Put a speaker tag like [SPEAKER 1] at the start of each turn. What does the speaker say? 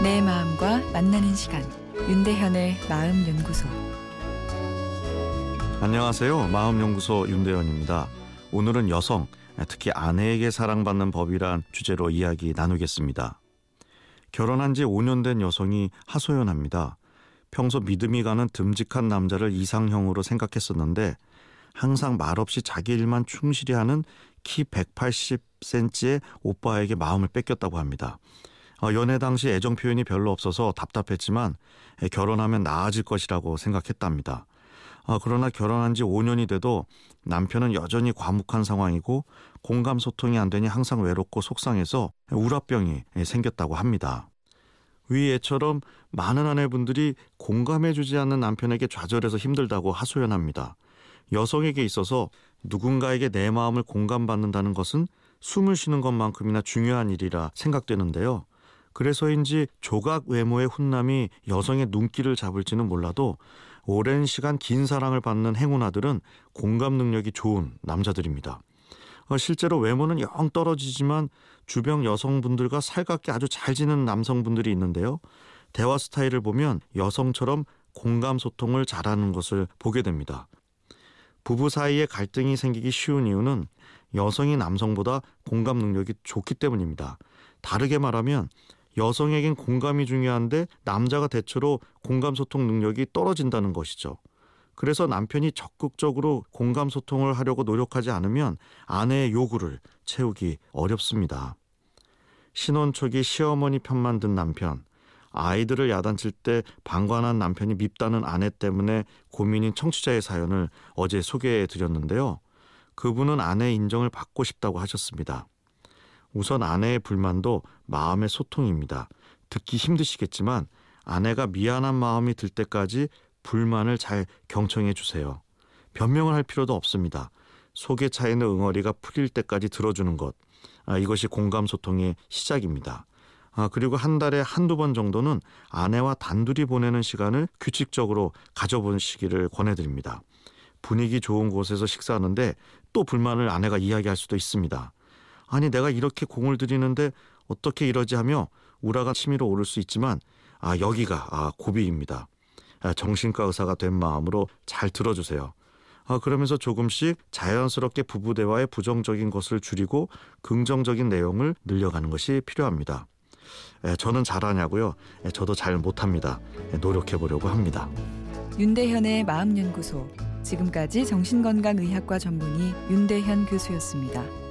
[SPEAKER 1] 나의 마음과 만나는 시간 윤대현의 마음 연구소
[SPEAKER 2] 안녕하세요. 마음 연구소 윤대현입니다. 오늘은 여성, 특히 아내에게 사랑받는 법이란 주제로 이야기 나누겠습니다. 결혼한 지 5년 된 여성이 하소연합니다. 평소 믿음이 가는 듬직한 남자를 이상형으로 생각했었는데 항상 말없이 자기 일만 충실히 하는 키 180cm의 오빠에게 마음을 뺏겼다고 합니다. 어, 연애 당시 애정 표현이 별로 없어서 답답했지만 결혼하면 나아질 것이라고 생각했답니다. 어, 그러나 결혼한 지 5년이 돼도 남편은 여전히 과묵한 상황이고 공감 소통이 안 되니 항상 외롭고 속상해서 우라병이 생겼다고 합니다. 위에처럼 많은 아내분들이 공감해주지 않는 남편에게 좌절해서 힘들다고 하소연합니다. 여성에게 있어서 누군가에게 내 마음을 공감받는다는 것은 숨을 쉬는 것만큼이나 중요한 일이라 생각되는데요. 그래서인지 조각 외모의 훈남이 여성의 눈길을 잡을지는 몰라도 오랜 시간 긴 사랑을 받는 행운아들은 공감 능력이 좋은 남자들입니다. 어, 실제로 외모는 영 떨어지지만 주변 여성분들과 살갑게 아주 잘 지내는 남성분들이 있는데요. 대화 스타일을 보면 여성처럼 공감 소통을 잘하는 것을 보게 됩니다. 부부 사이에 갈등이 생기기 쉬운 이유는 여성이 남성보다 공감 능력이 좋기 때문입니다. 다르게 말하면 여성에겐 공감이 중요한데 남자가 대체로 공감 소통 능력이 떨어진다는 것이죠. 그래서 남편이 적극적으로 공감 소통을 하려고 노력하지 않으면 아내의 요구를 채우기 어렵습니다. 신혼 초기 시어머니 편만 든 남편, 아이들을 야단칠 때 방관한 남편이 밉다는 아내 때문에 고민인 청취자의 사연을 어제 소개해 드렸는데요. 그분은 아내 인정을 받고 싶다고 하셨습니다. 우선 아내의 불만도 마음의 소통입니다. 듣기 힘드시겠지만 아내가 미안한 마음이 들 때까지 불만을 잘 경청해 주세요. 변명을 할 필요도 없습니다. 속에 차 있는 응어리가 풀릴 때까지 들어주는 것. 아, 이것이 공감 소통의 시작입니다. 아, 그리고 한 달에 한두 번 정도는 아내와 단둘이 보내는 시간을 규칙적으로 가져보시기를 권해드립니다. 분위기 좋은 곳에서 식사하는데 또 불만을 아내가 이야기할 수도 있습니다. 아니 내가 이렇게 공을 들이는데 어떻게 이러지 하며 우라가 치밀어 오를 수 있지만 아 여기가 아 고비입니다. 아, 정신과 의사가 된 마음으로 잘 들어주세요. 아, 그러면서 조금씩 자연스럽게 부부 대화의 부정적인 것을 줄이고 긍정적인 내용을 늘려가는 것이 필요합니다. 에, 저는 잘하냐고요? 에, 저도 잘 못합니다. 에, 노력해 보려고 합니다.
[SPEAKER 1] 윤대현의 마음연구소 지금까지 정신건강의학과 전문의 윤대현 교수였습니다.